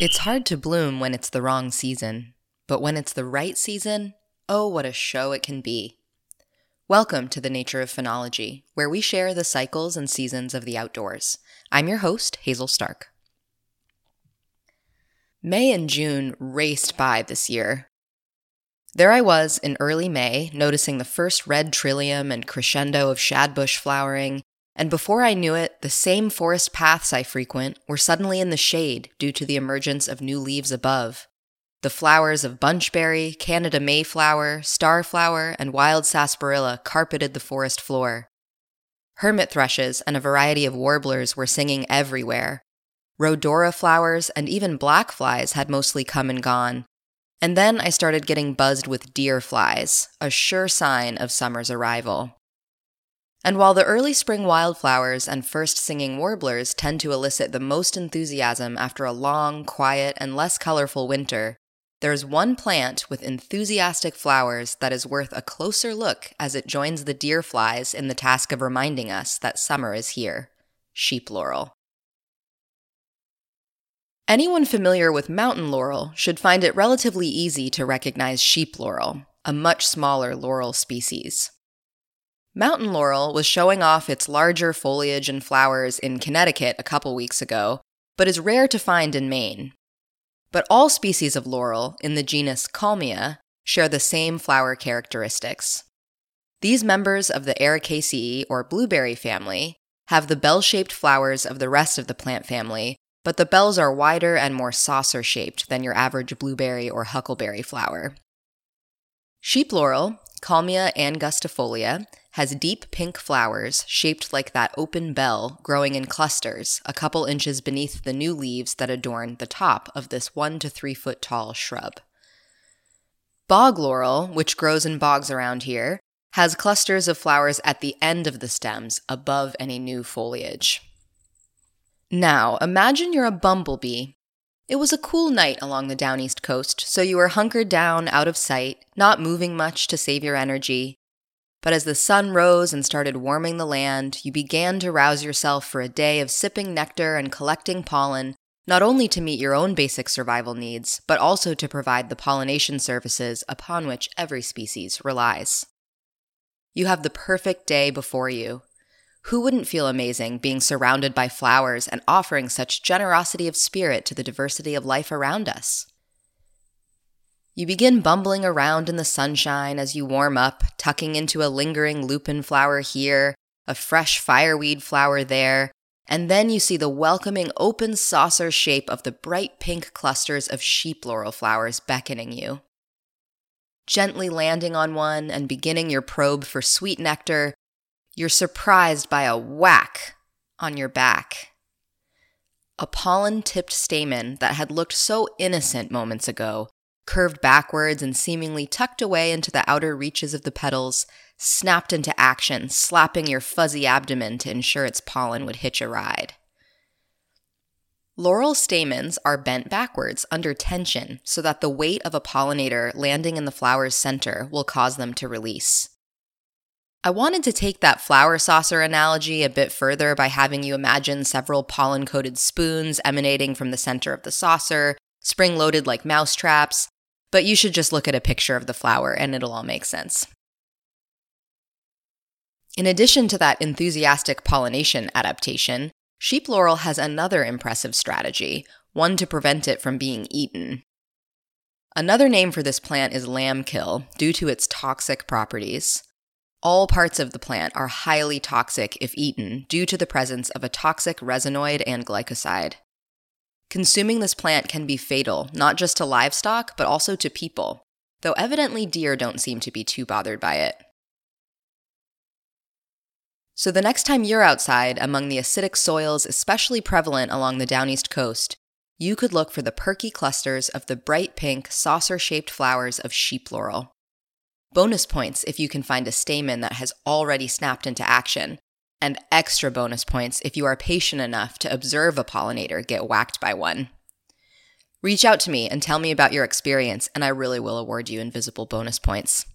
It's hard to bloom when it's the wrong season, but when it's the right season, oh, what a show it can be. Welcome to the Nature of Phenology, where we share the cycles and seasons of the outdoors. I'm your host, Hazel Stark. May and June raced by this year. There I was in early May, noticing the first red trillium and crescendo of shadbush flowering, and before I knew it, the same forest paths I frequent were suddenly in the shade due to the emergence of new leaves above. The flowers of bunchberry, Canada mayflower, starflower, and wild sarsaparilla carpeted the forest floor. Hermit thrushes and a variety of warblers were singing everywhere. Rhodora flowers and even black flies had mostly come and gone. And then I started getting buzzed with deer flies, a sure sign of summer's arrival. And while the early spring wildflowers and first singing warblers tend to elicit the most enthusiasm after a long, quiet, and less colorful winter, there's one plant with enthusiastic flowers that is worth a closer look as it joins the deer flies in the task of reminding us that summer is here sheep laurel. Anyone familiar with mountain laurel should find it relatively easy to recognize sheep laurel, a much smaller laurel species. Mountain laurel was showing off its larger foliage and flowers in Connecticut a couple weeks ago, but is rare to find in Maine. But all species of laurel in the genus Kalmia share the same flower characteristics. These members of the Ericaceae or blueberry family have the bell shaped flowers of the rest of the plant family, but the bells are wider and more saucer shaped than your average blueberry or huckleberry flower. Sheep laurel, Kalmia angustifolia, has deep pink flowers shaped like that open bell growing in clusters a couple inches beneath the new leaves that adorn the top of this one to three foot tall shrub. Bog laurel, which grows in bogs around here, has clusters of flowers at the end of the stems above any new foliage. Now, imagine you're a bumblebee. It was a cool night along the down east coast, so you were hunkered down out of sight, not moving much to save your energy, but as the sun rose and started warming the land, you began to rouse yourself for a day of sipping nectar and collecting pollen, not only to meet your own basic survival needs, but also to provide the pollination services upon which every species relies. You have the perfect day before you. Who wouldn't feel amazing being surrounded by flowers and offering such generosity of spirit to the diversity of life around us? You begin bumbling around in the sunshine as you warm up, tucking into a lingering lupin flower here, a fresh fireweed flower there, and then you see the welcoming open saucer shape of the bright pink clusters of sheep laurel flowers beckoning you. Gently landing on one and beginning your probe for sweet nectar, you're surprised by a whack on your back. A pollen tipped stamen that had looked so innocent moments ago curved backwards and seemingly tucked away into the outer reaches of the petals, snapped into action, slapping your fuzzy abdomen to ensure its pollen would hitch a ride. Laurel stamens are bent backwards under tension so that the weight of a pollinator landing in the flower's center will cause them to release. I wanted to take that flower saucer analogy a bit further by having you imagine several pollen coated spoons emanating from the center of the saucer, spring loaded like mouse traps, but you should just look at a picture of the flower and it'll all make sense. In addition to that enthusiastic pollination adaptation, sheep laurel has another impressive strategy, one to prevent it from being eaten. Another name for this plant is lambkill, due to its toxic properties. All parts of the plant are highly toxic if eaten due to the presence of a toxic resinoid and glycoside. Consuming this plant can be fatal, not just to livestock, but also to people, though evidently deer don't seem to be too bothered by it. So, the next time you're outside among the acidic soils especially prevalent along the down east coast, you could look for the perky clusters of the bright pink, saucer shaped flowers of sheep laurel. Bonus points if you can find a stamen that has already snapped into action, and extra bonus points if you are patient enough to observe a pollinator get whacked by one. Reach out to me and tell me about your experience, and I really will award you invisible bonus points.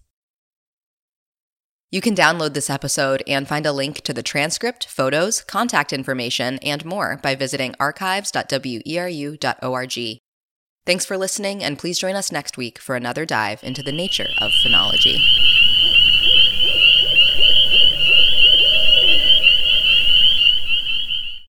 You can download this episode and find a link to the transcript, photos, contact information, and more by visiting archives.weru.org. Thanks for listening, and please join us next week for another dive into the nature of phenology.